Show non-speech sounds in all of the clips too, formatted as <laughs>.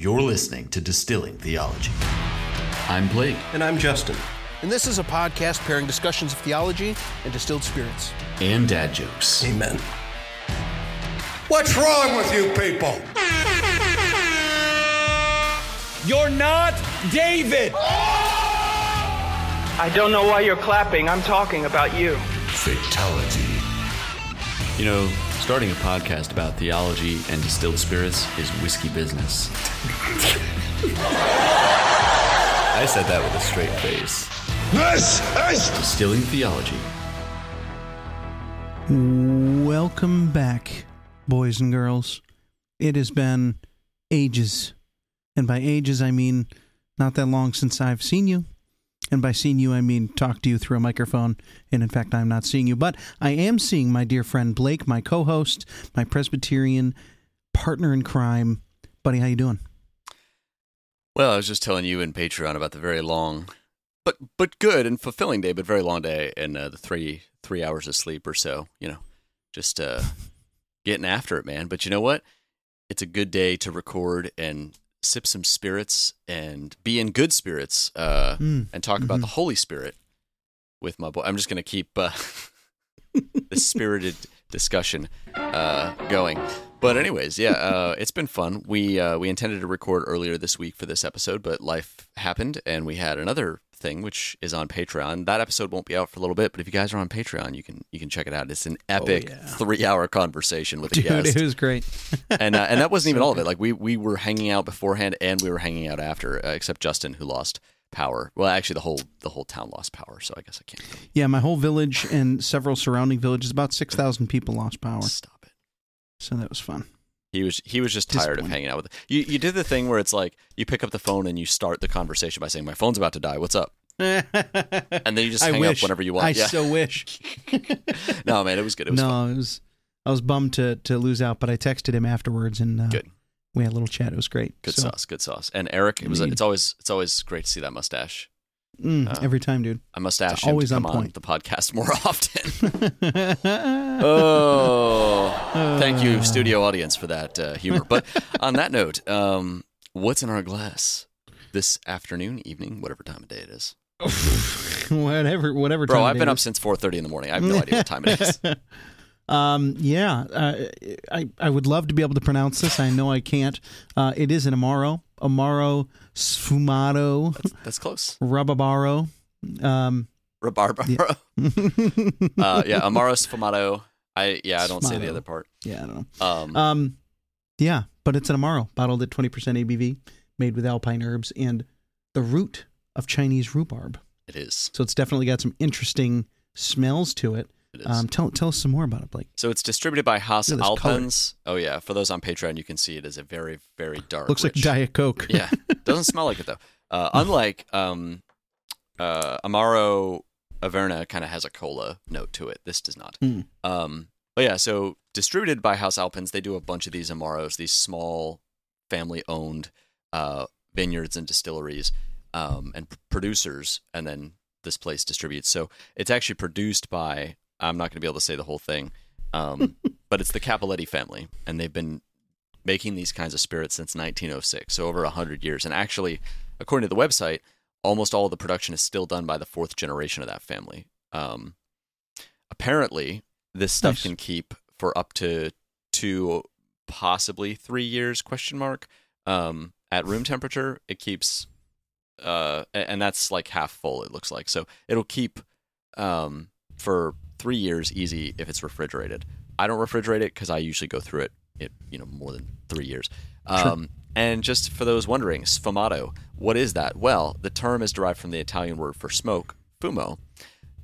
You're listening to Distilling Theology. I'm Blake. And I'm Justin. And this is a podcast pairing discussions of theology and distilled spirits. And dad jokes. Amen. What's wrong with you people? You're not David! I don't know why you're clapping. I'm talking about you. Fatality. You know, starting a podcast about theology and distilled spirits is whiskey business. I said that with a straight face. This is Distilling Theology. Welcome back, boys and girls. It has been ages. And by ages, I mean not that long since I've seen you. And by seeing you, I mean talk to you through a microphone. And in fact, I'm not seeing you. But I am seeing my dear friend Blake, my co host, my Presbyterian partner in crime. Buddy, how you doing? Well, I was just telling you in Patreon about the very long, but but good and fulfilling day, but very long day, and uh, the three three hours of sleep or so. You know, just uh, <laughs> getting after it, man. But you know what? It's a good day to record and sip some spirits and be in good spirits uh, Mm, and talk about mhm. the Holy Spirit with my boy. I'm just gonna keep uh, <laughs> the spirited discussion uh, going. But anyways, yeah, uh, it's been fun. We uh, we intended to record earlier this week for this episode, but life happened, and we had another thing which is on Patreon. That episode won't be out for a little bit, but if you guys are on Patreon, you can you can check it out. It's an epic Oh, yeah. three hour conversation with a <laughs> Dude, guest, it was great. <laughs> and uh, and that wasn't <laughs> even all of it. Like we we were hanging out beforehand, and we were hanging out after, uh, except Justin who lost power. Well, actually, the whole the whole town lost power, so I guess I can't really Yeah, my whole village and several surrounding villages, about 6,000 people lost power. stop it. So that was fun. He was he was just tired of hanging out with you. You did the thing where it's like you pick up the phone and you start the conversation by saying, "My phone's about to die. What's up?" <laughs> And then you just hang up whenever you want. I yeah. so wish. <laughs> <laughs> no, man, it was good. It was no, fun. it was. I was bummed to to lose out, but I texted him afterwards, and uh, Good. we had a little chat. It was great. Good So, sauce. Good sauce. And Eric, it was. It's always it's always great to see that mustache. Mm, Uh, every time, dude. I must ask It's him always to on come on point. the podcast more <laughs> often. <laughs> oh, thank you, studio audience, for that uh, humor. But <laughs> on that note, um, what's in our glass this afternoon, evening, whatever time of day it is? whatever, whatever. Time. Bro, I've been up is. since four thirty in the morning. I have no idea what time it is. um, yeah, uh, I I would love to be able to pronounce this. I know I can't. Uh, it is an amaro, amaro sfumato That's, that's close. rababaro. Um, Rabarbaro. <laughs> uh, yeah, Amaro Sfumato. I yeah, I don't say the other part. yeah, I don't know. Um, Um, yeah, but it's an amaro bottled at twenty percent ABV, made with alpine herbs and the root of Chinese rhubarb. it is. So it's definitely got some interesting smells to it. Um, tell tell us some more about it, Blake. so it's distributed by Haas Look at this color. Alpens. Oh yeah, for those on Patreon, you can see it is a very very dark. Looks like rich- Diet Coke. yeah, <laughs> doesn't smell like it though. Uh, unlike um, uh, Amaro Averna, kind of has a cola note to it. This does not. Hmm. Um, but yeah, so distributed by Haus Alpenz, they do a bunch of these Amaros, these small family-owned uh, vineyards and distilleries um, and p- producers, and then this place distributes. So it's actually produced by. I'm not going to be able to say the whole thing, um, <laughs> but it's the Cappelletti family, and they've been making these kinds of spirits since 1906, so over 100 years. And actually, according to the website, almost all of the production is still done by the fourth generation of that family. Um, apparently, this stuff Nice. can keep for up to two, possibly three years? Question mark. Um, at room temperature, it keeps, uh, and that's like half full. It looks like so it'll keep um, for three years easy if it's refrigerated. I don't refrigerate it because I usually go through it, it you know more than three years. Um, and just for those wondering, sfumato, what is that? Well, the term is derived from the Italian word for smoke, fumo,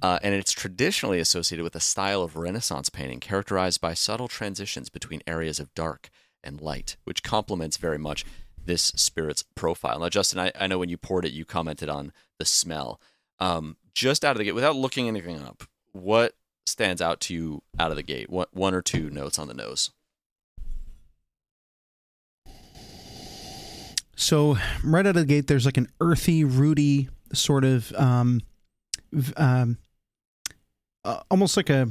uh, and it's traditionally associated with a style of Renaissance painting characterized by subtle transitions between areas of dark and light, which complements very much this spirit's profile. Now, Justin, I, I know when you poured it, you commented on the smell. Um, just out of the gate, without looking anything up, what stands out to you out of the gate? What one or two notes on the nose? So right out of the gate, there's like an earthy, rooty sort of, um, um, uh, almost like a,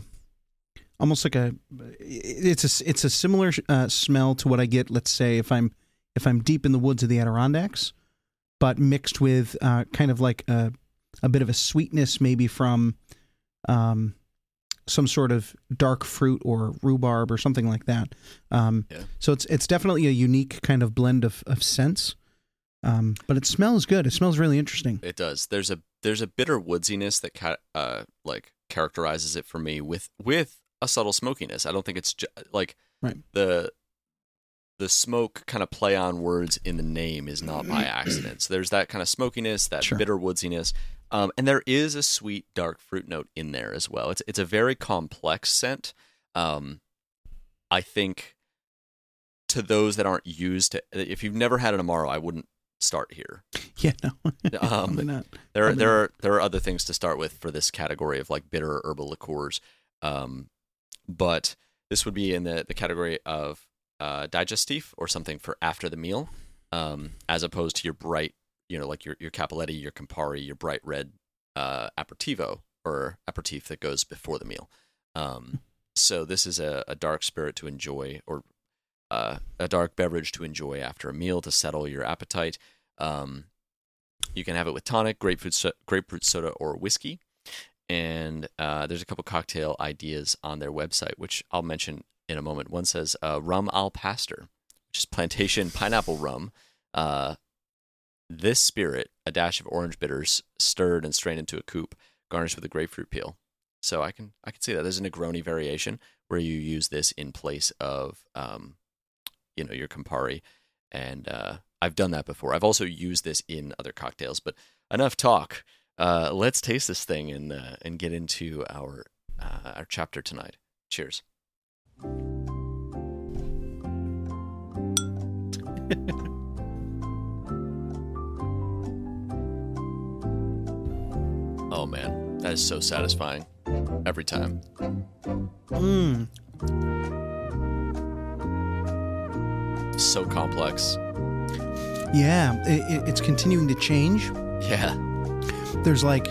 almost like a, it's a it's a similar uh, smell to what I get. Let's say if I'm if I'm deep in the woods of the Adirondacks, but mixed with uh, kind of like a, a bit of a sweetness, maybe from um, some sort of dark fruit or rhubarb or something like that. Um, Yeah. So it's it's definitely a unique kind of blend of, of scents. Um, but it smells good. It smells really interesting. It does. There's a there's a bitter woodsiness that ca- uh like characterizes it for me with with a subtle smokiness. I don't think it's ju- like Right. the the smoke kind of play on words in the name is not by <clears throat> accident. So there's that kind of smokiness, that Sure. bitter woodsiness, um, and there is a sweet dark fruit note in there as well. It's it's a very complex scent. Um, I think to those that aren't used to, if you've never had an amaro, I wouldn't start here. <laughs> Yeah, no, <laughs> Um, probably not. There, are, Probably there are there are other things to start with for this category of like bitter herbal liqueurs, um, but this would be in the the category of uh, digestif or something for after the meal, um, as opposed to your bright, you know, like your your Cappelletti, your Campari, your bright red uh, aperitivo or aperitif that goes before the meal. Um, so this is a, a dark spirit to enjoy or uh, a dark beverage to enjoy after a meal to settle your appetite. Um, you can have it with tonic, grapefruit, so- grapefruit soda, or whiskey. And uh, there's a couple cocktail ideas on their website, which I'll mention in a moment. One says uh, rum al pastor, which is plantation <laughs> pineapple rum. Uh, this spirit, a dash of orange bitters, stirred and strained into a coupe, garnished with a grapefruit peel. So I can I can see that there's a Negroni variation where you use this in place of um, you know your Campari, and uh, I've done that before. I've also used this in other cocktails. But enough talk. Uh, let's taste this thing and uh, and get into our uh, our chapter tonight. Cheers. <laughs> oh man, that is so satisfying every time. Mm. So complex. Yeah, it, it- it's continuing to change. Yeah. There's like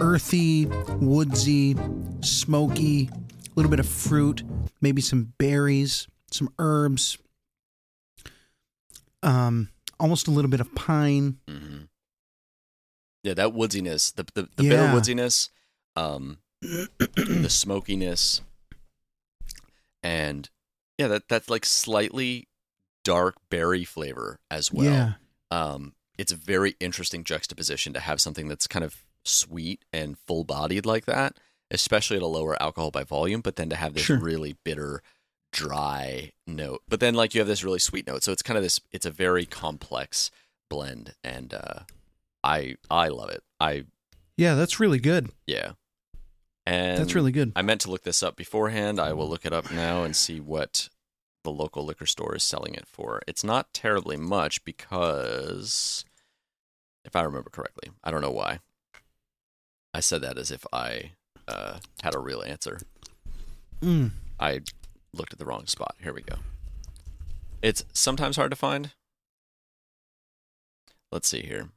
earthy, woodsy, smoky, a little bit of fruit, maybe some berries, some herbs, um, almost a little bit of pine. hmm Yeah, that woodsiness, the the, the bitter Yeah. woodsiness, um, the smokiness, and yeah, that that's like slightly dark berry flavor as well. Yeah, Um, it's a very interesting juxtaposition to have something that's kind of sweet and full bodied like that, especially at a lower alcohol by volume, but then to have this Sure. really bitter, dry note. But then like you have this really sweet note. So it's kind of this it's a very complex blend and uh I I love it. I yeah, that's really good. yeah. And That's really good. I meant to look this up beforehand. I will look it up now and see what the local liquor store is selling it for. It's not terribly much because, if I remember correctly, I don't know why. I said that as if I uh, had a real answer. Mm. I looked at the wrong spot. Here we go. It's sometimes hard to find. Let's see here.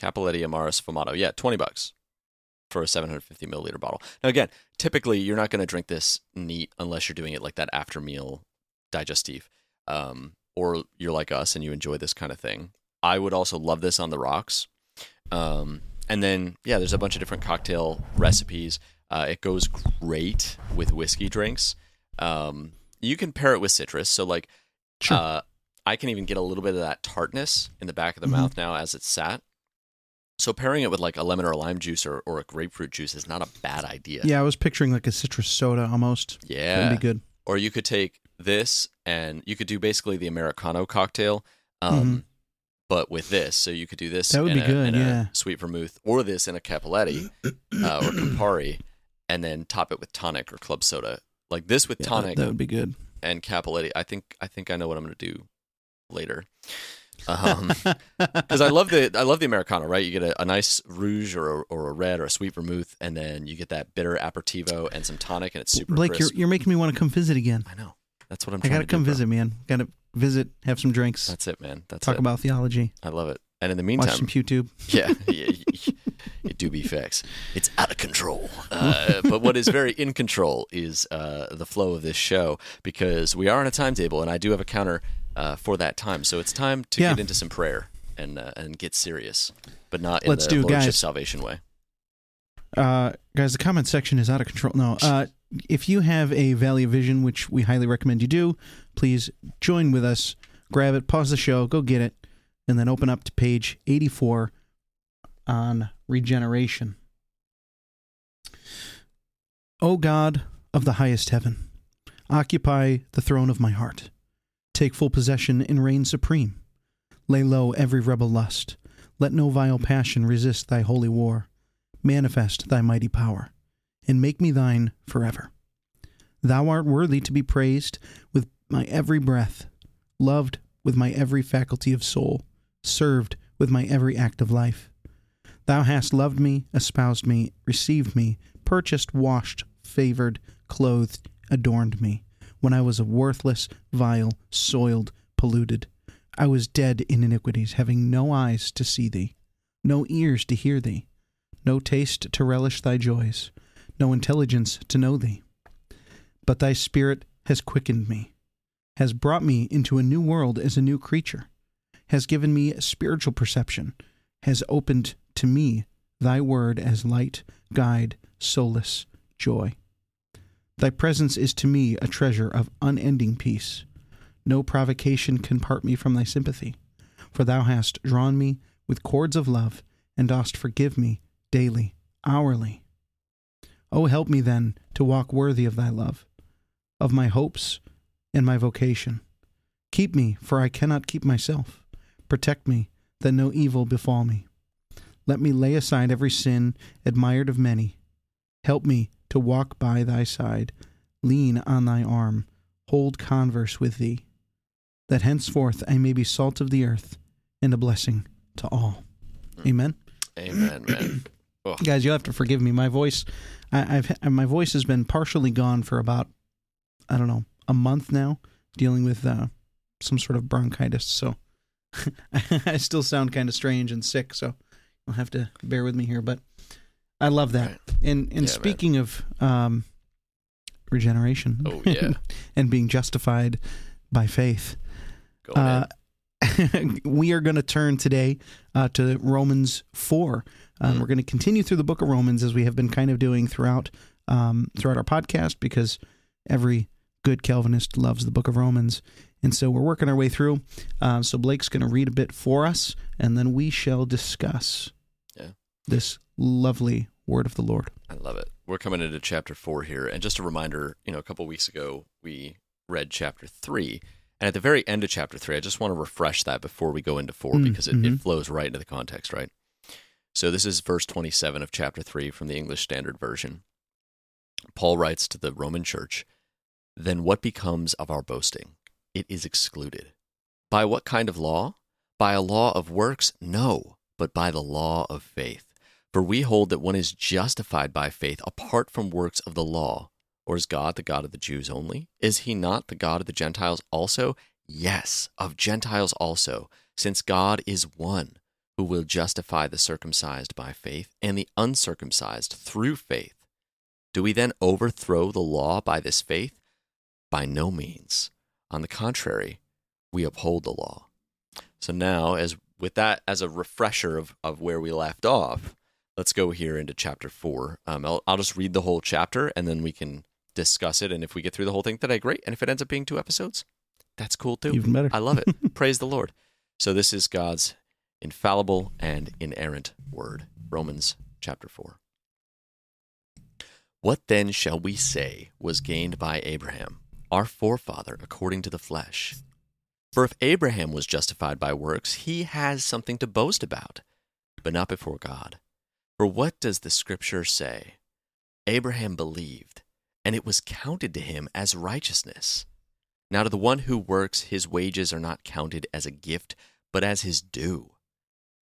Cappelletti Amaro Sfumato. Yeah, 20 bucks for a 750 milliliter bottle. Now, again, typically you're not going to drink this neat unless you're doing it like that after meal digestive, um, or you're like us and you enjoy this kind of thing. I would also love this on the rocks. Um, and then, yeah, there's a bunch of different cocktail recipes. Uh, it goes great with whiskey drinks. Um, you can pair it with citrus. So, like, Sure. uh, I can even get a little bit of that tartness in the back of the Mhm. mouth now as it's sat. So pairing it with like a lemon or a lime juice or, or a grapefruit juice is not a bad idea. Yeah, I was picturing like a citrus soda almost. Yeah. That'd be good. Or you could take this and you could do basically the Americano cocktail, um, but with this. So you could do this. That would in be a, good, yeah. sweet vermouth or this in a Cappelletti <clears throat> uh, or Campari and then top it with tonic or club soda. Like this with Yeah, tonic that would be good. and Cappelletti. I think I think I know what I'm going to do later. <laughs> Um, because I love the I love the Americano, right? You get a, a nice rouge or a, or a red or a sweet vermouth, and then you get that bitter aperitivo and some tonic, and it's super Blake, crisp. you're you're making me want to come visit again. I know. That's what I'm. I gotta to do, come bro. visit, man. Gotta visit, have some drinks, That's it, man. That's talk it. about theology, I love it. And in the meantime, watch some PewTube. <laughs> <laughs> yeah, yeah, it do be facts. It's out of control. <laughs> Uh, but what is very in control is uh, the flow of this show because we are on a timetable, and I do have a counter uh, for that time. So it's time to Yeah. get into some prayer and uh, and get serious, but not in Let's the do, Lordship guys. salvation way. Uh, guys, the comment section is out of control. No, uh, if you have a Valley of Vision, which we highly recommend you do, please join with us. Grab it, pause the show, go get it, and then open up to page 84 on regeneration. O God of the highest heaven, occupy the throne of my heart. Take full possession and reign supreme. Lay low every rebel lust. Let no vile passion resist thy holy war manifest thy mighty power, and make me thine forever. Thou art worthy to be praised with my every breath, loved with my every faculty of soul, served with my every act of life. Thou hast loved me, espoused me, received me, purchased, washed, favored, clothed, adorned me, when I was a worthless, vile, soiled, polluted. I was dead in iniquities, having no eyes to see thee, no ears to hear thee no taste to relish thy joys, no intelligence to know thee. But thy Spirit has quickened me, has brought me into a new world as a new creature, has given me spiritual perception, has opened to me thy word as light, guide, solace, joy. Thy presence is to me a treasure of unending peace. No provocation can part me from thy sympathy, for thou hast drawn me with cords of love, and dost forgive me daily, hourly. Oh, help me then to walk worthy of thy love, of my hopes and my vocation. Keep me, for I cannot keep myself. Protect me, that no evil befall me. Let me lay aside every sin admired of many. Help me to walk by thy side, lean on thy arm, hold converse with thee, that henceforth I may be salt of the earth and a blessing to all. Hmm. Amen. Amen, man. Oh, Guys, you'll have to forgive me. My voice, I, I've my voice has been partially gone for about, I don't know, a month now, dealing with uh, some sort of bronchitis. So <laughs> I still sound kind of strange and sick. So you'll have to bear with me here. But I love that. Right. And and Yeah, man. speaking of um, regeneration, Oh, yeah. <laughs> and being justified by faith, uh, <laughs> we are going to turn today uh, to Romans four. Um, Mm. We're going to continue through the book of Romans as we have been kind of doing throughout um, throughout our podcast because every good Calvinist loves the book of Romans, and so we're working our way through. Uh, so Blake's going to read a bit for us, and then we shall discuss Yeah. this lovely word of the Lord. I love it. We're coming into chapter four here, and just a reminder, you know, a couple weeks ago we read chapter three, and at the very end of chapter three, I just want to refresh that before we go into four Mm, because it, mhm. it flows right into the context, right? So this is verse twenty-seven of chapter three from the English Standard Version. Paul writes to the Roman Church, "Then what becomes of our boasting? It is excluded. By what kind of law? By a law of works? No, but by the law of faith." For we hold that one is justified by faith apart from works of the law. Or is God the God of the Jews only? Is he not the God of the Gentiles also? Yes, of Gentiles also, since God is one who will justify the circumcised by faith and the uncircumcised through faith. Do we then overthrow the law by this faith? By no means. On the contrary, we uphold the law. So now, as with that as a refresher of, of where we left off, let's go here into chapter four. Um, I'll, I'll just read the whole chapter and then we can discuss it. And if we get through the whole thing today, great. And if it ends up being two episodes, that's cool too. Even better. I love it. <laughs> Praise the Lord. So this is God's infallible and inerrant word. Romans chapter 4. What then shall we say was gained by Abraham, our forefather, according to the flesh? For if Abraham was justified by works, he has something to boast about, but not before God. For what does the scripture say? Abraham believed, and it was counted to him as righteousness. Now, to the one who works, his wages are not counted as a gift, but as his due.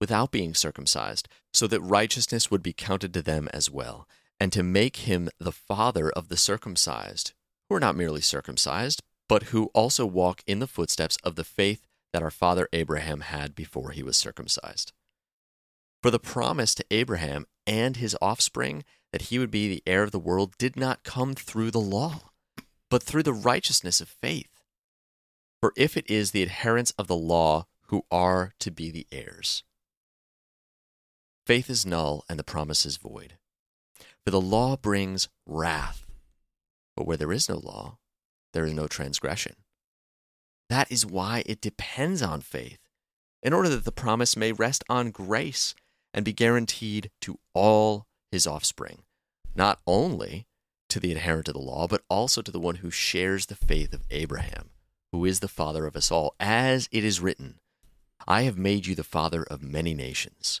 without being circumcised, so that righteousness would be counted to them as well, and to make him the father of the circumcised, who are not merely circumcised, but who also walk in the footsteps of the faith that our father Abraham had before he was circumcised. For the promise to Abraham and his offspring that he would be the heir of the world did not come through the law, but through the righteousness of faith. For if it is the adherents of the law who are to be the heirs, faith is null and the promise is void. For the law brings wrath, but where there is no law, there is no transgression. That is why it depends on faith, in order that the promise may rest on grace and be guaranteed to all his offspring, not only to the adherent of the law, but also to the one who shares the faith of Abraham, who is the father of us all, as it is written, I have made you the father of many nations.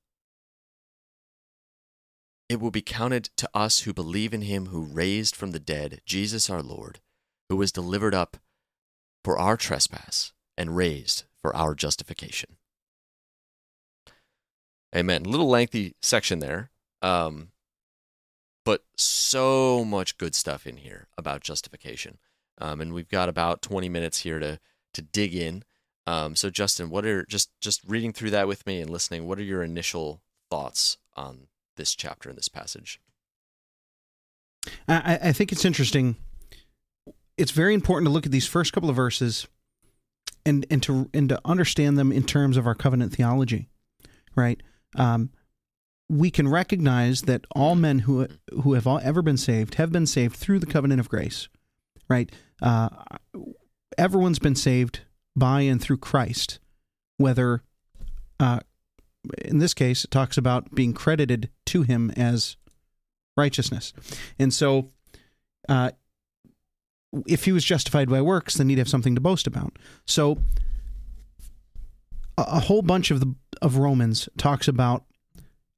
It will be counted to us who believe in him who raised from the dead Jesus our Lord, who was delivered up for our trespass and raised for our justification. Amen. Little lengthy section there. Um, but so much good stuff in here about justification. Um, and we've got about 20 minutes here to to dig in. Um, so Justin, what are just just reading through that with me and listening? What are your initial thoughts on this chapter and this passage? I, I think it's interesting. It's very important to look at these first couple of verses and and to and to understand them in terms of our covenant theology, right? Um, we can recognize that all men who who have all, ever been saved have been saved through the covenant of grace, right? Uh, everyone's been saved by and through Christ, whether uh, in this case it talks about being credited to him as righteousness, and so. Uh, if he was justified by works, then he'd have something to boast about. So, a, whole bunch of the of Romans talks about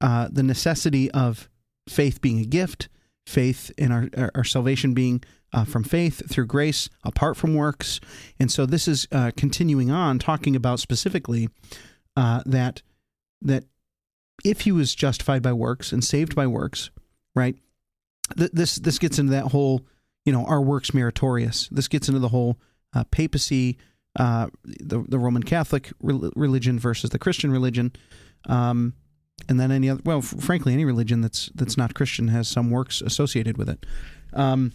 uh, the necessity of faith being a gift, faith in our, our, our salvation being uh, from faith through grace, apart from works. And so this is uh, continuing on, talking about specifically uh, that that if he was justified by works and saved by works, right? Th- this this gets into that whole, you know, our works meritorious. This gets into the whole uh, papacy, uh, the the Roman Catholic re- religion versus the Christian religion. Um, and then any other well f- frankly any religion that's that's not christian has some works associated with it um,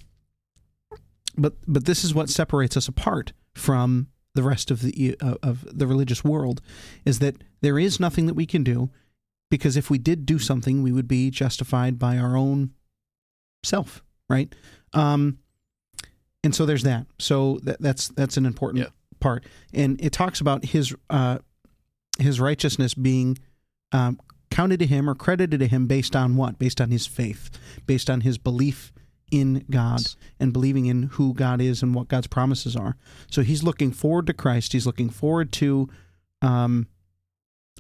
but but this is what separates us apart from the rest of the uh, of the religious world is that there is nothing that we can do because if we did do something we would be justified by our own self right um, and so there's that so that, that's that's an important Yeah. part and it talks about his uh, his righteousness being um, counted to him or credited to him based on what? Based on his faith, based on his belief in God and believing in who God is and what God's promises are. So he's looking forward to Christ. He's looking forward to um,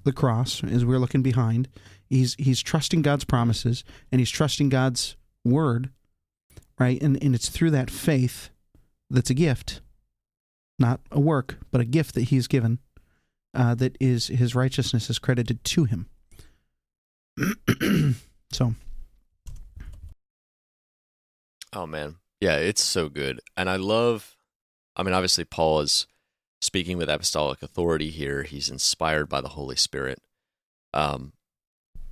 the cross, as we're looking behind, he's he's trusting God's promises and he's trusting God's word, right? And and it's through that faith that's a gift, not a work, but a gift that he's given, uh, that is his righteousness is credited to him. <clears throat> so Oh man. Yeah, it's so good. And I love I mean obviously Paul is speaking with apostolic authority here. He's inspired by the Holy Spirit. Um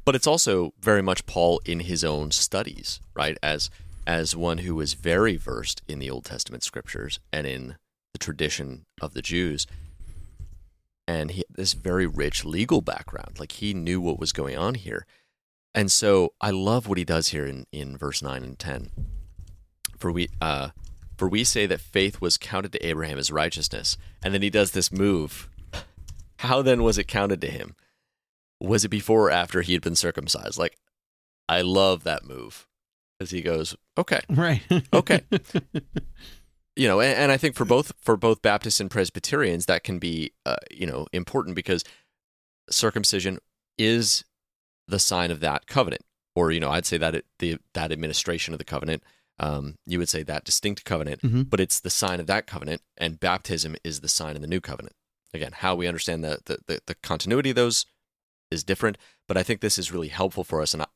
but it's also very much Paul in his own studies, right? As as one who was very versed in the Old Testament scriptures and in the tradition of the Jews. And he this very rich legal background. Like he knew what was going on here. And so I love what he does here in, in verse 9 and 10 for we uh for we say that faith was counted to Abraham as righteousness. And then he does this move. How then was it counted to him? Was it before or after he had been circumcised? Like I love that move. As he goes, okay, right, <laughs> okay, you know, and, and, I think for both for both Baptists and Presbyterians that can be, uh, you know, important because circumcision is the sign of that covenant, or you know, I'd say that it, the that administration of the covenant um, you would say that distinct covenant, mm-hmm. but it's the sign of that covenant, and baptism is the sign of the new covenant. Again, how we understand the, the, the, the continuity of those is different, but I think this is really helpful for us. And I,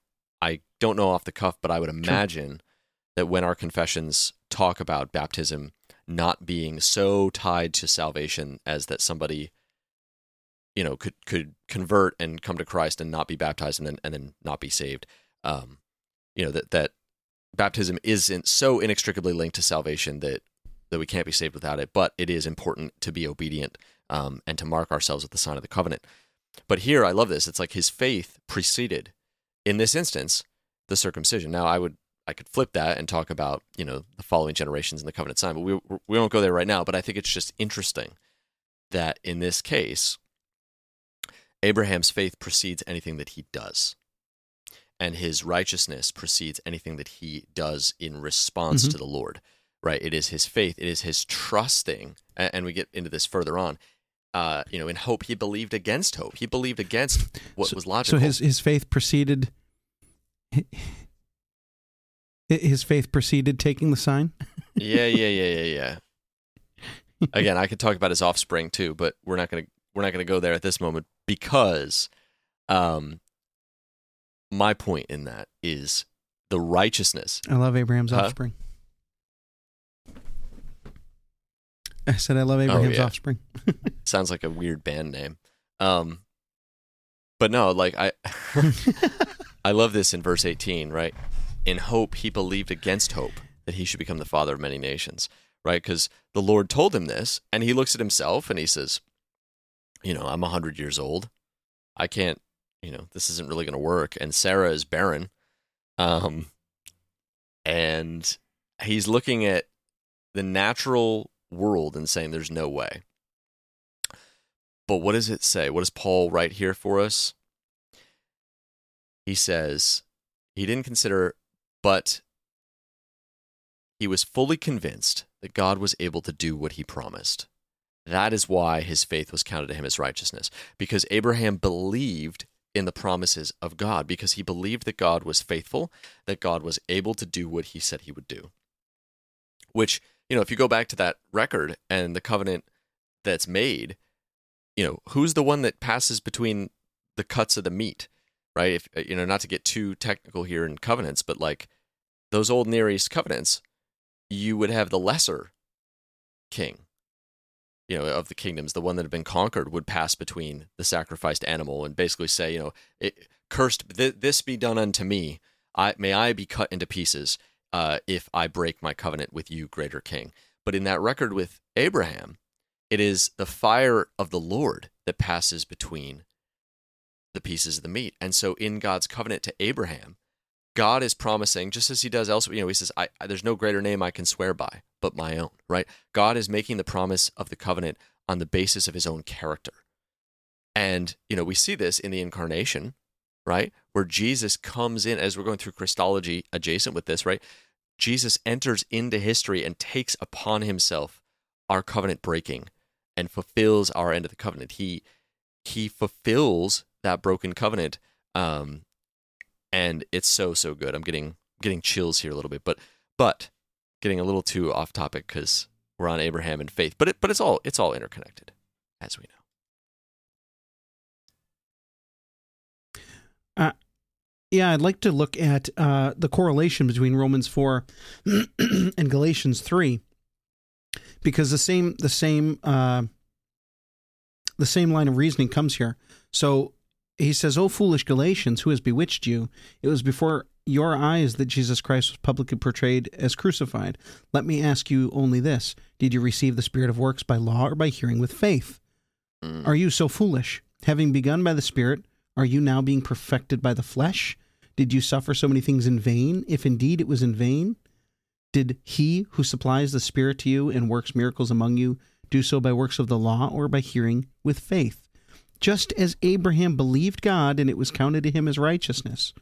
I don't know off the cuff, but I would imagine sure. that when our confessions talk about baptism not being so tied to salvation as that somebody you know could could convert and come to Christ and not be baptized and then and then not be saved um you know that that baptism isn't so inextricably linked to salvation that that we can't be saved without it, but it is important to be obedient um, and to mark ourselves with the sign of the covenant. But here, I love this. It's like his faith preceded, in this instance, the circumcision. Now, I would I could flip that and talk about you know the following generations in the covenant sign, but we we won't go there right now. But I think it's just interesting that in this case, Abraham's faith precedes anything that he does and his righteousness precedes anything that he does in response mm-hmm. to the Lord. Right? It is his faith, it is his trusting, and we get into this further on. Uh, you know, in hope, he believed against hope. He believed against what so, was logical. So his his faith preceded his faith preceded taking the sign. yeah, yeah, yeah, yeah, <laughs> yeah. Again, I could talk about his offspring too, but we're not gonna we're not gonna go there at this moment because um, my point in that is the righteousness. I love Abraham's huh? offspring. I said I love oh, Abraham's oh, yeah. offspring. <laughs> Sounds like a weird band name. Um, but no, like I, <laughs> I love this in verse eighteen. Right, in hope he believed against hope that he should become the father of many nations. Right, because the Lord told him this, and he looks at himself and he says, "You know, I'm a hundred years old. I can't you know, this isn't really going to work. And Sarah is barren. Um, and he's looking at the natural world and saying there's no way. But what does it say? What does Paul write here for us? He says he didn't consider, but he was fully convinced that God was able to do what he promised. That is why his faith was counted to him as righteousness, because Abraham believed in the promises of God because he believed that God was faithful, that God was able to do what he said he would do. Which, you know, if you go back to that record and the covenant that's made, you know, who's the one that passes between the cuts of the meat, right? If you know, not to get too technical here in covenants, but like those old Near East covenants, you would have the lesser king you know, of the kingdoms, the one that had been conquered would pass between the sacrificed animal and basically say, you know, it, cursed, th- this be done unto me. I, may I be cut into pieces uh, if I break my covenant with you, greater king. But in that record with Abraham, it is the fire of the Lord that passes between the pieces of the meat. And so in God's covenant to Abraham, God is promising, just as he does elsewhere, you know, he says, I, I, there's no greater name I can swear by but my own, right? God is making the promise of the covenant on the basis of his own character. And, you know, we see this in the incarnation, right? Where Jesus comes in, as we're going through Christology adjacent with this, right? Jesus enters into history and takes upon himself our covenant breaking and fulfills our end of the covenant. He he fulfills that broken covenant. Um, and it's so so good. I'm getting getting chills here a little bit, but but getting a little too off topic because we're on Abraham and faith. But it but it's all it's all interconnected, as we know. Yeah, I'd like to look at uh, the correlation between Romans four <clears throat> and Galatians three, because the same the same uh, the same line of reasoning comes here. So he says, "O foolish Galatians, who has bewitched you? It was before your eyes that Jesus Christ was publicly portrayed as crucified. Let me ask you only this: Did you receive the Spirit of works by law or by hearing with faith? Hmm. Are you so foolish? Having begun by the Spirit, are you now being perfected by the flesh? Did you suffer so many things in vain, if indeed it was in vain? Did he who supplies the Spirit to you and works miracles among you do so by works of the law or by hearing with faith? Just as Abraham believed God and it was counted to him as righteousness.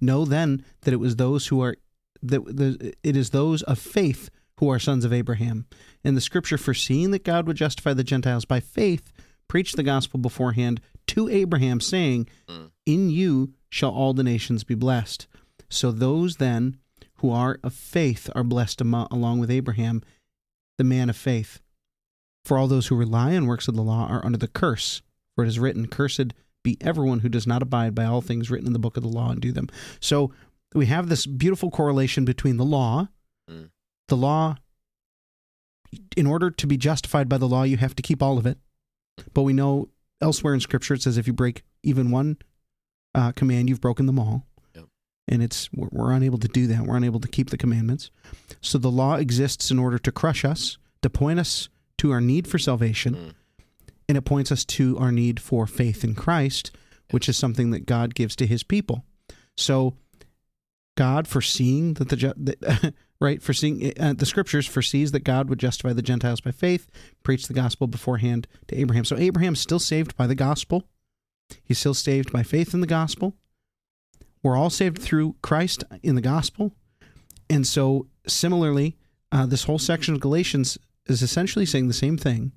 Know then that it was those who are that the, it is those of faith who are sons of Abraham. And the scripture foreseeing that God would justify the Gentiles by faith preached the gospel beforehand to Abraham, saying, mm. In you shall all the nations be blessed. So those then who are of faith are blessed amo- along with Abraham, the man of faith. For all those who rely on works of the law are under the curse. For it is written, Cursed be everyone who does not abide by all things written in the book of the law and do them. So we have this beautiful correlation between the law. Mm. The law, in order to be justified by the law, you have to keep all of it. But we know elsewhere in Scripture it says if you break even one uh, command, you've broken them all. Yep. And it's we're, we're unable to do that. We're unable to keep the commandments. So the law exists in order to crush us, to point us to our need for salvation, Mm. And it points us to our need for faith in Christ, which is something that God gives to His people. So God, foreseeing that the <laughs> that, right, foreseeing uh, the Scriptures foresees that God would justify the Gentiles by faith, preach the gospel beforehand to Abraham. So Abraham's still saved by the gospel. He's still saved by faith in the gospel. We're all saved through Christ in the gospel. And so, similarly, uh, this whole section of Galatians is essentially saying the same thing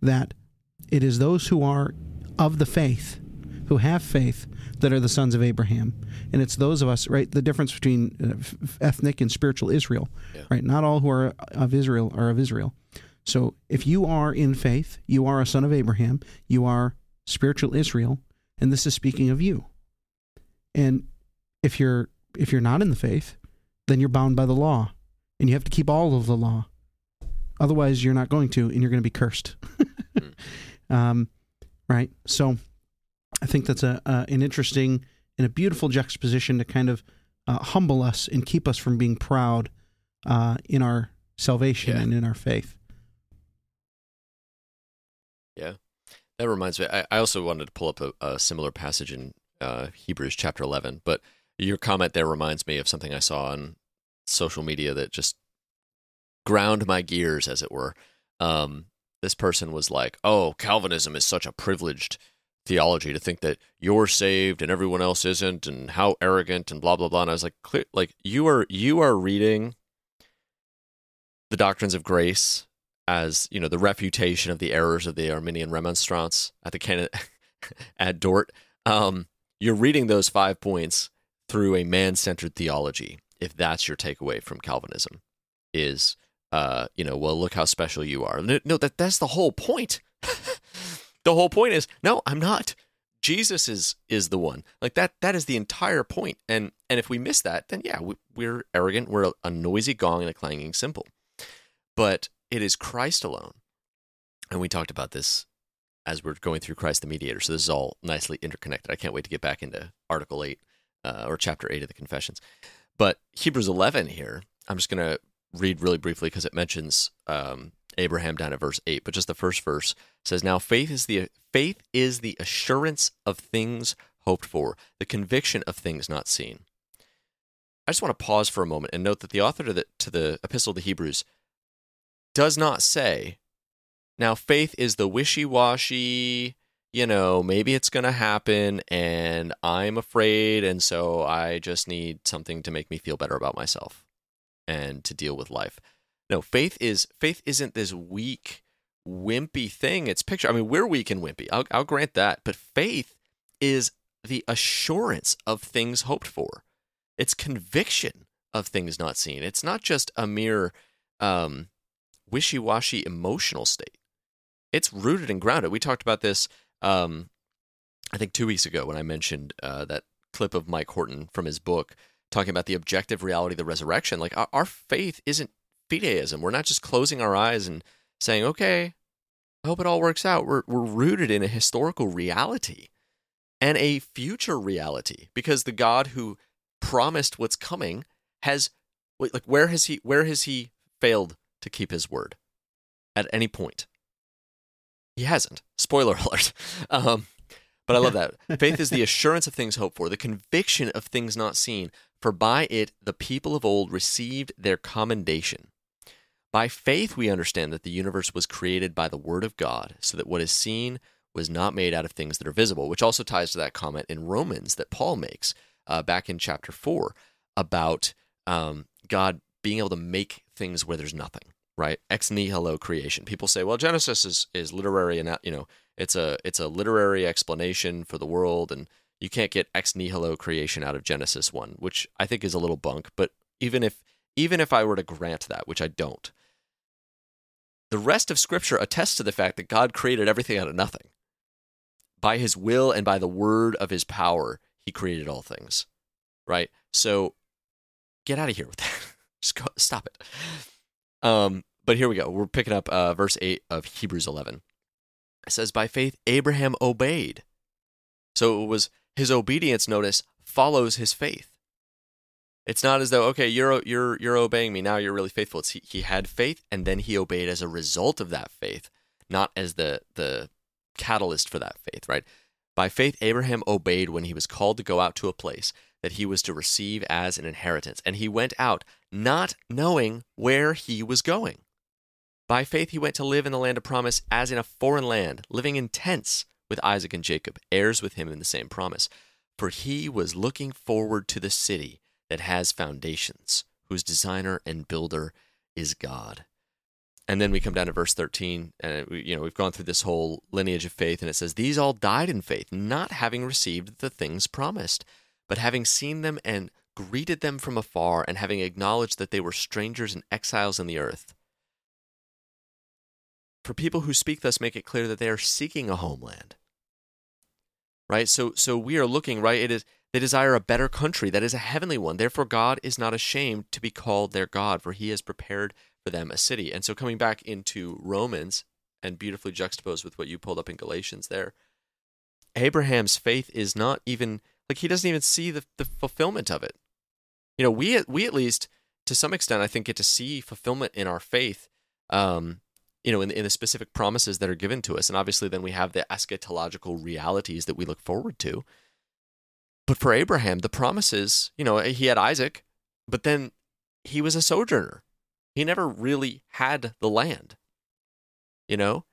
that it is those who are of the faith, who have faith, that are the sons of Abraham. And it's those of us, right? The difference between uh, ethnic and spiritual Israel, Yeah. right? Not all who are of Israel are of Israel. So if you are in faith, you are a son of Abraham, you are spiritual Israel, and this is speaking of you. And if you're if you're not in the faith, then you're bound by the law, and you have to keep all of the law. Otherwise, you're not going to, and you're going to be cursed. <laughs> um, right. So, I think that's a, an interesting and a beautiful juxtaposition to kind of uh, humble us and keep us from being proud uh, in our salvation Yeah. and in our faith. Yeah, that reminds me. I, I also wanted to pull up a, a similar passage in uh, Hebrews chapter eleven, but your comment there reminds me of something I saw on social media that just ground my gears, as it were. Um, this person was like, "Oh, Calvinism is such a privileged theology to think that you're saved and everyone else isn't, and how arrogant and blah blah blah." And I was like, Clear, "Like you are you are reading the doctrines of grace as you know the refutation of the errors of the Arminian Remonstrance at the Can- <laughs> at Dort. Um, you're reading those five points through a man-centered theology. If that's your takeaway from Calvinism, is uh, you know, well, look how special you are. No, that that's the whole point. <laughs> the whole point is no, I'm not. Jesus is is the one. Like that. That is the entire point. And and if we miss that, then yeah, we, we're arrogant. We're a, a noisy gong and a clanging cymbal but it is Christ alone. And we talked about this as we're going through Christ the mediator. So this is all nicely interconnected. I can't wait to get back into Article 8 uh, or Chapter 8 of the Confessions. But Hebrews 11 here, I'm just going to read really briefly because it mentions um, Abraham down at verse 8. But just the first verse says, Now faith is the faith is the assurance of things hoped for, the conviction of things not seen. I just want to pause for a moment and note that the author to the, to the Epistle to Hebrews does not say, now faith is the wishy washy, you know, maybe it's going to happen and I'm afraid. And so I just need something to make me feel better about myself and to deal with life. No, faith is, faith isn't this weak, wimpy thing. It's picture. I mean, we're weak and wimpy. I'll, I'll grant that. But faith is the assurance of things hoped for. It's conviction of things not seen. It's not just a mere um, wishy-washy emotional state. It's rooted and grounded. We talked about this, um, I think, two weeks ago when I mentioned uh, that clip of Mike Horton from his book talking about the objective reality of the resurrection. Like our, our faith isn't fideism. We're not just closing our eyes and saying, "Okay, I hope it all works out." We're we're rooted in a historical reality and a future reality because the God who promised what's coming has like where has he where has he failed to keep his word at any point? He hasn't. Spoiler <laughs> alert. Um, but I love <laughs> that. Faith is the assurance of things hoped for, the conviction of things not seen, for by it the people of old received their commendation. By faith we understand that the universe was created by the word of God, so that what is seen was not made out of things that are visible, which also ties to that comment in Romans that Paul makes uh, back in chapter 4 about um, God being able to make things where there's nothing, right? Ex nihilo creation. People say, well, Genesis is, is literary and, you know, it's a, it's a literary explanation for the world and you can't get ex nihilo creation out of Genesis 1, which I think is a little bunk, but even if, even if I were to grant that, which I don't, the rest of Scripture attests to the fact that God created everything out of nothing. By his will and by the word of his power, he created all things. Right? So get out of here with that. <laughs> Just go, stop it. Um, but here we go. We're picking up uh, verse 8 of Hebrews 11. It says, By faith, Abraham obeyed. So it was his obedience, notice, follows his faith. It's not as though, okay, you're, you're, you're obeying me. Now you're really faithful. It's he, he had faith and then he obeyed as a result of that faith, not as the, the catalyst for that faith, right? By faith, Abraham obeyed when he was called to go out to a place that he was to receive as an inheritance. And he went out not knowing where he was going. By faith, he went to live in the land of promise as in a foreign land, living in tents with Isaac and Jacob, heirs with him in the same promise. For he was looking forward to the city that has foundations, whose designer and builder is God. And then we come down to verse 13, and we, you know we've gone through this whole lineage of faith, and it says, "These all died in faith, not having received the things promised, but having seen them and greeted them from afar, and having acknowledged that they were strangers and exiles in the earth." For people who speak thus, make it clear that they are seeking a homeland. Right. So, so we are looking. Right. It is they desire a better country that is a heavenly one. Therefore, God is not ashamed to be called their God, for He has prepared for them a city. And so, coming back into Romans and beautifully juxtaposed with what you pulled up in Galatians there, Abraham's faith is not even like he doesn't even see the, the fulfillment of it. You know, we we at least to some extent, I think, get to see fulfillment in our faith. Um, you know, in, in the specific promises that are given to us, and obviously, then we have the eschatological realities that we look forward to. But for Abraham, the promises, you know, he had Isaac, but then he was a sojourner he never really had the land, you know?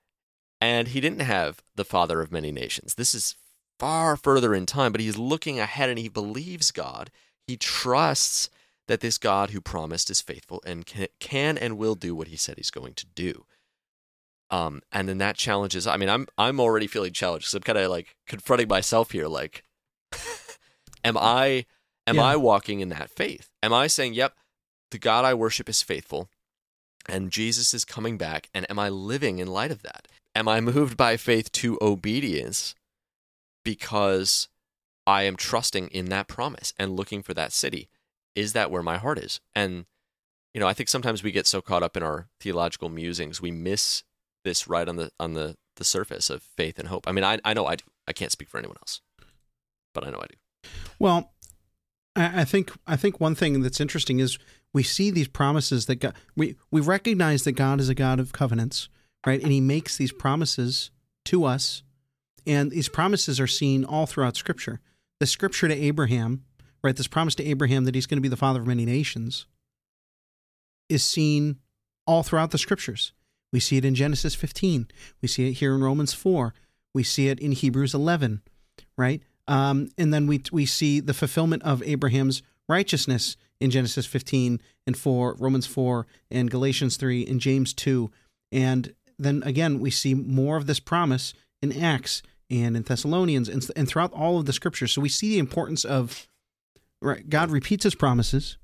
And he didn't have the father of many nations. This is far further in time, but he's looking ahead and he believes God. He trusts that this God who promised is faithful and can, can and will do what he said he's going to do. Um, and then that challenges. I mean, I'm I'm already feeling challenged because I'm kind of like confronting myself here. Like, <laughs> am I am yeah. I walking in that faith? Am I saying, "Yep, the God I worship is faithful, and Jesus is coming back. And am I living in light of that? Am I moved by faith to obedience because I am trusting in that promise and looking for that city? Is that where my heart is? And, you know, I think sometimes we get so caught up in our theological musings, we miss this right on the on the, the surface of faith and hope. I mean, I, I know I do. I can't speak for anyone else, but I know I do. Well, I think I think one thing that's interesting is we see these promises that God we we recognize that God is a God of covenants, right? And He makes these promises to us, and these promises are seen all throughout Scripture. The Scripture to Abraham, right? This promise to Abraham that he's going to be the father of many nations, is seen all throughout the Scriptures. We see it in Genesis 15. We see it here in Romans 4. We see it in Hebrews 11, right? Um, and then we we see the fulfillment of Abraham's righteousness in Genesis 15 and 4, Romans 4, and Galatians 3, and James 2. And then again we see more of this promise in Acts and in Thessalonians and, and throughout all of the scriptures. So we see the importance of right. God repeats His promises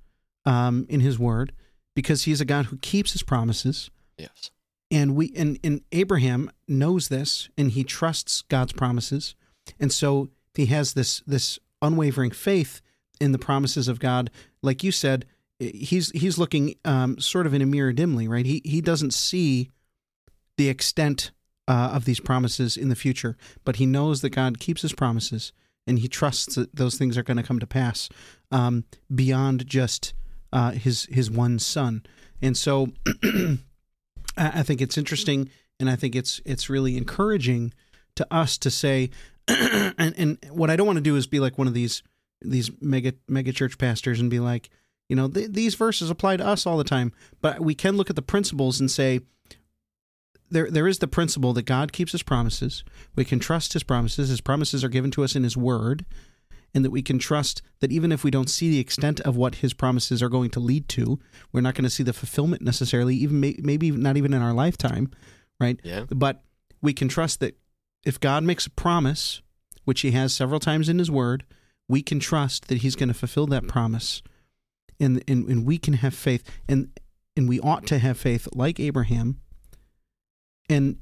um, in His Word because He is a God who keeps His promises, Yes. And we and, and Abraham knows this and he trusts God's promises, and so he has this this unwavering faith in the promises of God. Like you said, he's he's looking um, sort of in a mirror dimly, right? He he doesn't see the extent uh, of these promises in the future, but he knows that God keeps his promises, and he trusts that those things are going to come to pass um, beyond just uh, his his one son. And so, <clears throat> I think it's interesting, and I think it's it's really encouraging to us to say, <clears throat> and and what I don't want to do is be like one of these these mega mega church pastors and be like, you know, th- these verses apply to us all the time, but we can look at the principles and say there there is the principle that God keeps his promises. We can trust his promises. His promises are given to us in his word, and that we can trust that even if we don't see the extent of what his promises are going to lead to, we're not going to see the fulfillment necessarily, even may, maybe not even in our lifetime, right? Yeah. But we can trust that if God makes a promise, which he has several times in his word, we can trust that he's going to fulfill that promise. And, and and we can have faith and and we ought to have faith like Abraham. And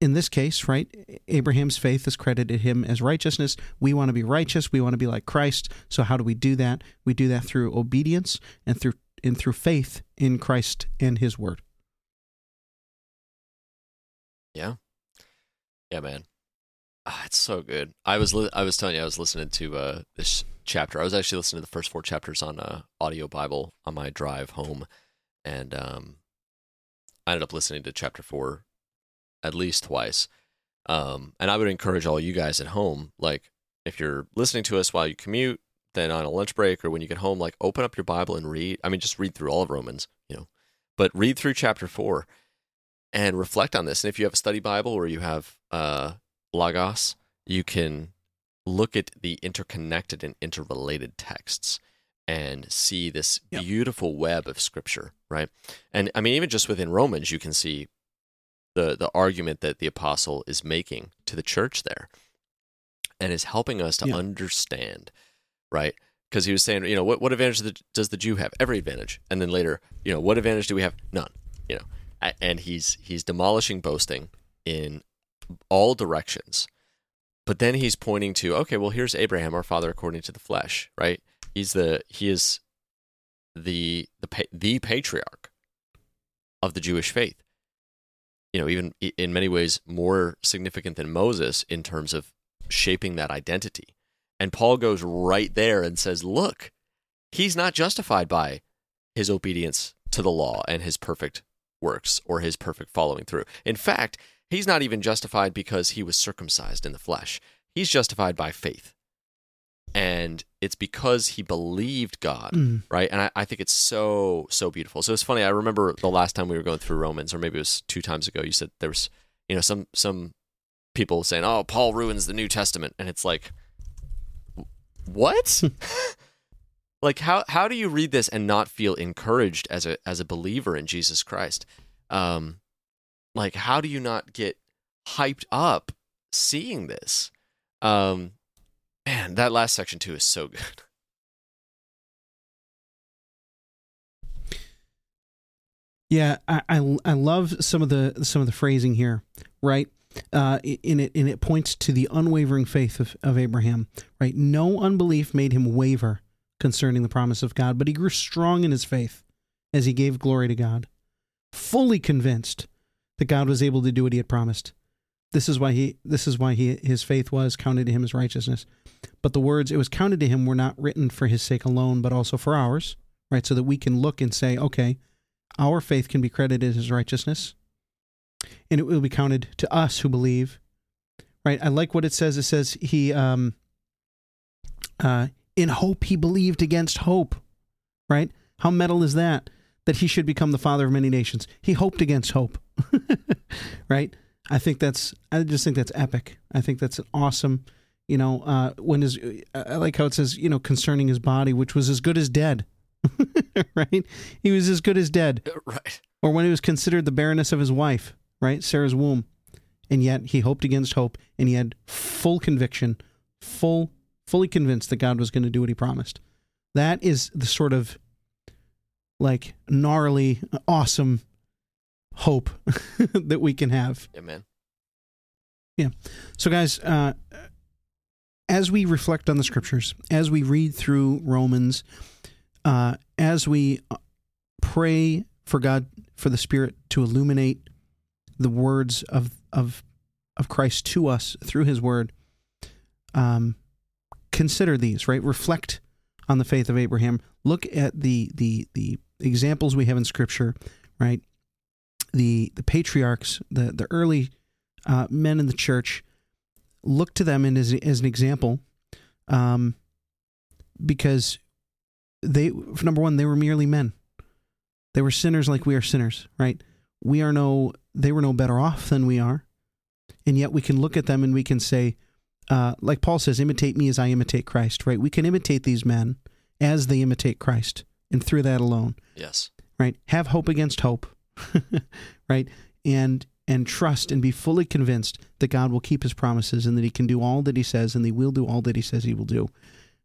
in this case, right, Abraham's faith has credited him as righteousness. We want to be righteous. We want to be like Christ. So how do we do that? We do that through obedience and through and through faith in Christ and His Word. Yeah. Yeah, man. Ah, it's so good. I was li- I was telling you I was listening to uh, this chapter. I was actually listening to the first four chapters on uh, audio Bible on my drive home, and um, I ended up listening to chapter four at least twice. Um, and I would encourage all you guys at home, like if you're listening to us while you commute, then on a lunch break or when you get home, like open up your Bible and read. I mean, just read through all of Romans, you know, but read through chapter four and reflect on this. And if you have a study Bible or you have uh, Logos, you can look at the interconnected and interrelated texts and see this Yep. beautiful web of scripture, right? And I mean, even just within Romans, you can see the the argument that the apostle is making to the church there, and is helping us to Yeah. understand, right? Because he was saying, you know, what what advantage does the- does the Jew have? Every advantage, and then later, you know, what advantage do we have? None. You know, and he's he's demolishing boasting in all directions. But then he's pointing to, okay, well, here's Abraham, our father according to the flesh, right? He's the he is the the the patriarch of the Jewish faith. You know, even in many ways more significant than Moses in terms of shaping that identity. And Paul goes right there and says, "Look, he's not justified by his obedience to the law and his perfect works or his perfect following through. In fact, he's not even justified because he was circumcised in the flesh. He's justified by faith. And it's because he believed God, Mm. right? And I, I think it's so, so beautiful. So it's funny. I remember the last time we were going through Romans, or maybe it was two times ago, you said there was, you know, some, some people saying, oh, Paul ruins the New Testament. And it's like, what? <laughs> like how how do you read this and not feel encouraged as a as a believer in Jesus Christ? Um like how do you not get hyped up seeing this? Um man, that last section too is so <laughs> good. Yeah, I, I I love some of the some of the phrasing here, right? Uh, in it and it points to the unwavering faith of, of Abraham, right? No unbelief made him waver concerning the promise of God, but he grew strong in his faith as he gave glory to God, fully convinced that God was able to do what he had promised. This is why he this is why he his faith was counted to him as righteousness. But the words it was counted to him were not written for his sake alone, but also for ours, right? So that we can look and say, okay, our faith can be credited as righteousness, and it will be counted to us who believe. Right? I like what it says. It says he, um, uh, in hope he believed against hope. Right? How metal is that? That he should become the father of many nations. He hoped against hope. <laughs> right? I think that's. I just think that's epic. I think that's awesome. You know, uh, when his, I like how it says, you know, concerning his body, which was as good as dead. <laughs> right? He was as good as dead right. or when he was considered the barrenness of his wife, right? Sarah's womb. And yet he hoped against hope and he had full conviction, full fully convinced that God was going to do what he promised. That is the sort of like gnarly, awesome hope <laughs> that we can have. Yeah, man. So, guys, uh, as we reflect on the scriptures, as we read through Romans, uh, as we uh, pray for God, for the Spirit to illuminate the words of of of Christ to us through His Word, um, consider these. Right, reflect on the faith of Abraham. Look at the the the examples we have in Scripture. Right, the the patriarchs, the the early uh, men in the church, look to them in as, as an example, um, because they number one they were merely men. They were sinners like we are sinners, right? We are no they were no better off than we are, and yet we can look at them and we can say, uh, like Paul says, "Imitate me as I imitate Christ." Right? We can imitate these men as they imitate Christ, and through that alone, Yes. right? Have hope against hope, <laughs> right? And and trust and be fully convinced that God will keep His promises and that He can do all that He says and He will do all that He says He will do.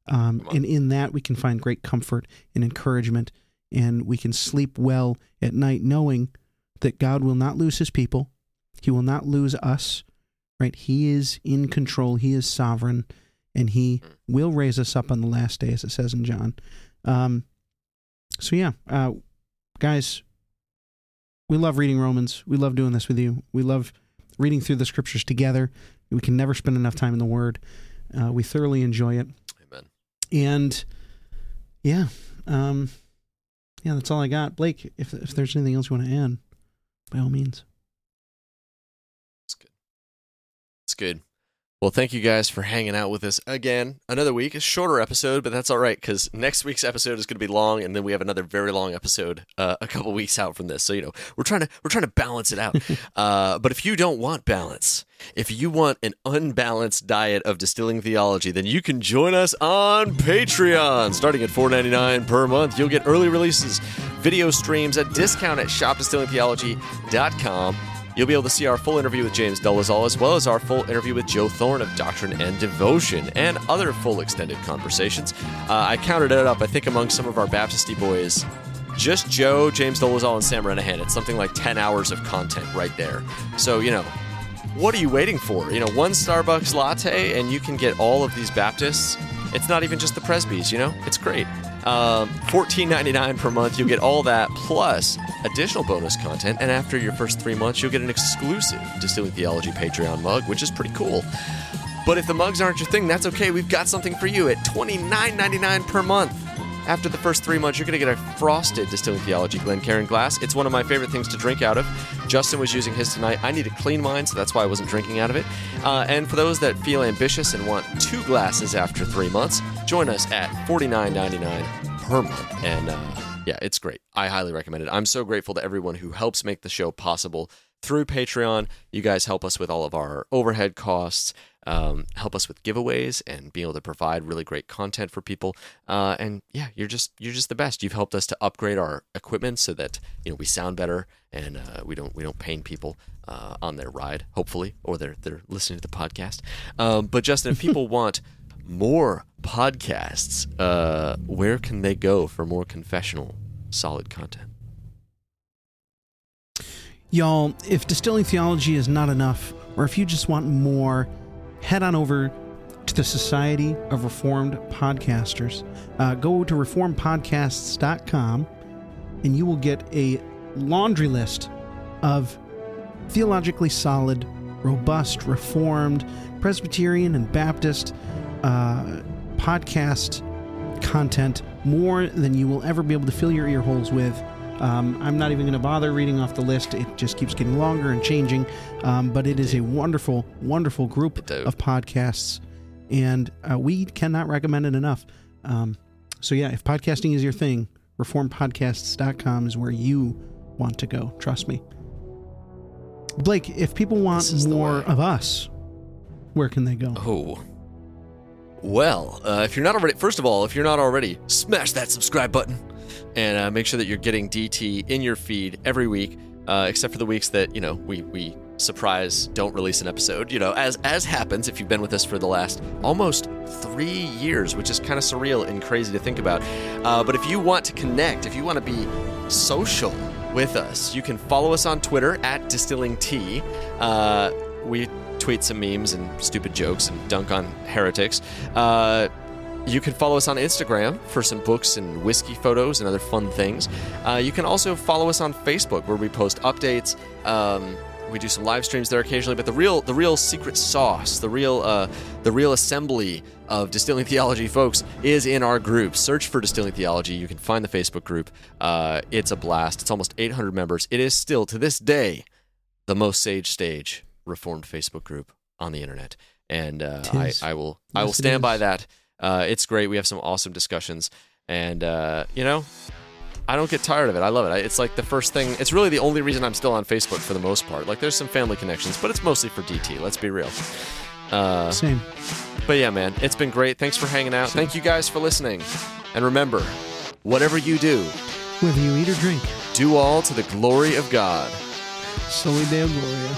Um, and in that we can find great comfort and encouragement, and we can sleep well at night, knowing that God will not lose His people. He will not lose us. Right? He is in control. He is sovereign, and He will raise us up on the last day, as it says in John. Um, so yeah, uh, guys, we love reading Romans. We love doing this with you. We love reading through the scriptures together. We can never spend enough time in the Word. Uh, we thoroughly enjoy it, Amen. and yeah, um, yeah, that's all I got. Blake, if if there's anything else you want to add, by all means. It's good. It's good. Well, thank you guys for hanging out with us again. Another week, a shorter episode, but that's all right because next week's episode is going to be long, and then we have another very long episode uh, a couple weeks out from this. So you know, we're trying to we're trying to balance it out. <laughs> uh, but if you don't want balance, if you want an unbalanced diet of distilling theology, then you can join us on Patreon. Starting at $4.99 per month, you'll get early releases, video streams, a discount at shopdistillingtheology.com. You'll be able to see our full interview with James Dolezal, as well as our full interview with Joe Thorn of Doctrine and Devotion, and other full extended conversations. Uh, I counted it up. I think among some of our Baptisty boys, just Joe, James Dolezal, and Sam Renihan. It's something like 10 hours of content right there. So, you know, what are you waiting for? You know, one Starbucks latte, and you can get all of these Baptists. It's not even just the Presbys, you know? It's great. Um, $14.99 per month, you'll get all that plus additional bonus content. And after your first three months, you'll get an exclusive Distilling Theology Patreon mug, which is pretty cool. But if the mugs aren't your thing, that's okay. We've got something for you at $29.99 per month. After the first three months, you're going to get a frosted Distilling Theology Glencairn glass. It's one of my favorite things to drink out of. Justin was using his tonight. I need to clean mine, so that's why I wasn't drinking out of it. Uh, and for those that feel ambitious and want two glasses after three months, join us at $49.99 per month. And uh, yeah, it's great. I highly recommend it. I'm so grateful to everyone who helps make the show possible through Patreon. You guys help us with all of our overhead costs, um, help us with giveaways, and being able to provide really great content for people. Uh, and yeah, you're just you're just the best. You've helped us to upgrade our equipment so that you know we sound better and uh, we don't we don't pain people uh, on their ride, hopefully, or they're they're listening to the podcast. Um, but Justin, if <laughs> people want more podcasts, uh, where can they go for more confessional, solid content? Y'all, if distilling theology is not enough, or if you just want more, head on over to the Society of Reformed Podcasters. Uh, go to reformedpodcasts.com and you will get a laundry list of theologically solid, robust, Reformed, Presbyterian, and Baptist uh, podcast content more than you will ever be able to fill your ear holes with. Um, I'm not even going to bother reading off the list. It just keeps getting longer and changing. Um, but it is a wonderful, wonderful group of podcasts, and uh, we cannot recommend it enough. Um, so yeah, if podcasting is your thing, reformpodcasts.com is where you want to go. Trust me. Blake, if people want This is the more of us, where can they go? Oh. Well, uh, if you're not already, first of all, if you're not already, smash that subscribe button and uh, make sure that you're getting DT in your feed every week. uh, except for the weeks that you know we we surprise don't release an episode. You know, as as happens if you've been with us for the last almost three years, which is kind of surreal and crazy to think about. Uh, but if you want to connect, if you want to be social with us, you can follow us on Twitter at Distilling Tea. Uh, we tweet some memes and stupid jokes and dunk on heretics. Uh, you can follow us on Instagram for some books and whiskey photos and other fun things. Uh, you can also follow us on Facebook where we post updates. Um, we do some live streams there occasionally, but the real the real secret sauce, the real uh, the real assembly of distilling theology folks is in our group. Search for distilling theology. You can find the Facebook group. Uh, it's a blast. It's almost 800 members. It is still to this day the most cage stage reformed Facebook group on the internet, and uh, I, I will I will stand by that. Uh, it's great. We have some awesome discussions, and uh, you know, I don't get tired of it. I love it. I- It's like the first thing. It's really the only reason I'm still on Facebook for the most part. Like, there's some family connections, but it's mostly for DT. Let's be real. Uh, Same. but yeah, man, it's been great. Thanks for hanging out. Thank you guys for listening. And remember, whatever you do, Whether you eat or drink, do all to the glory of God. Soli Deo Gloria.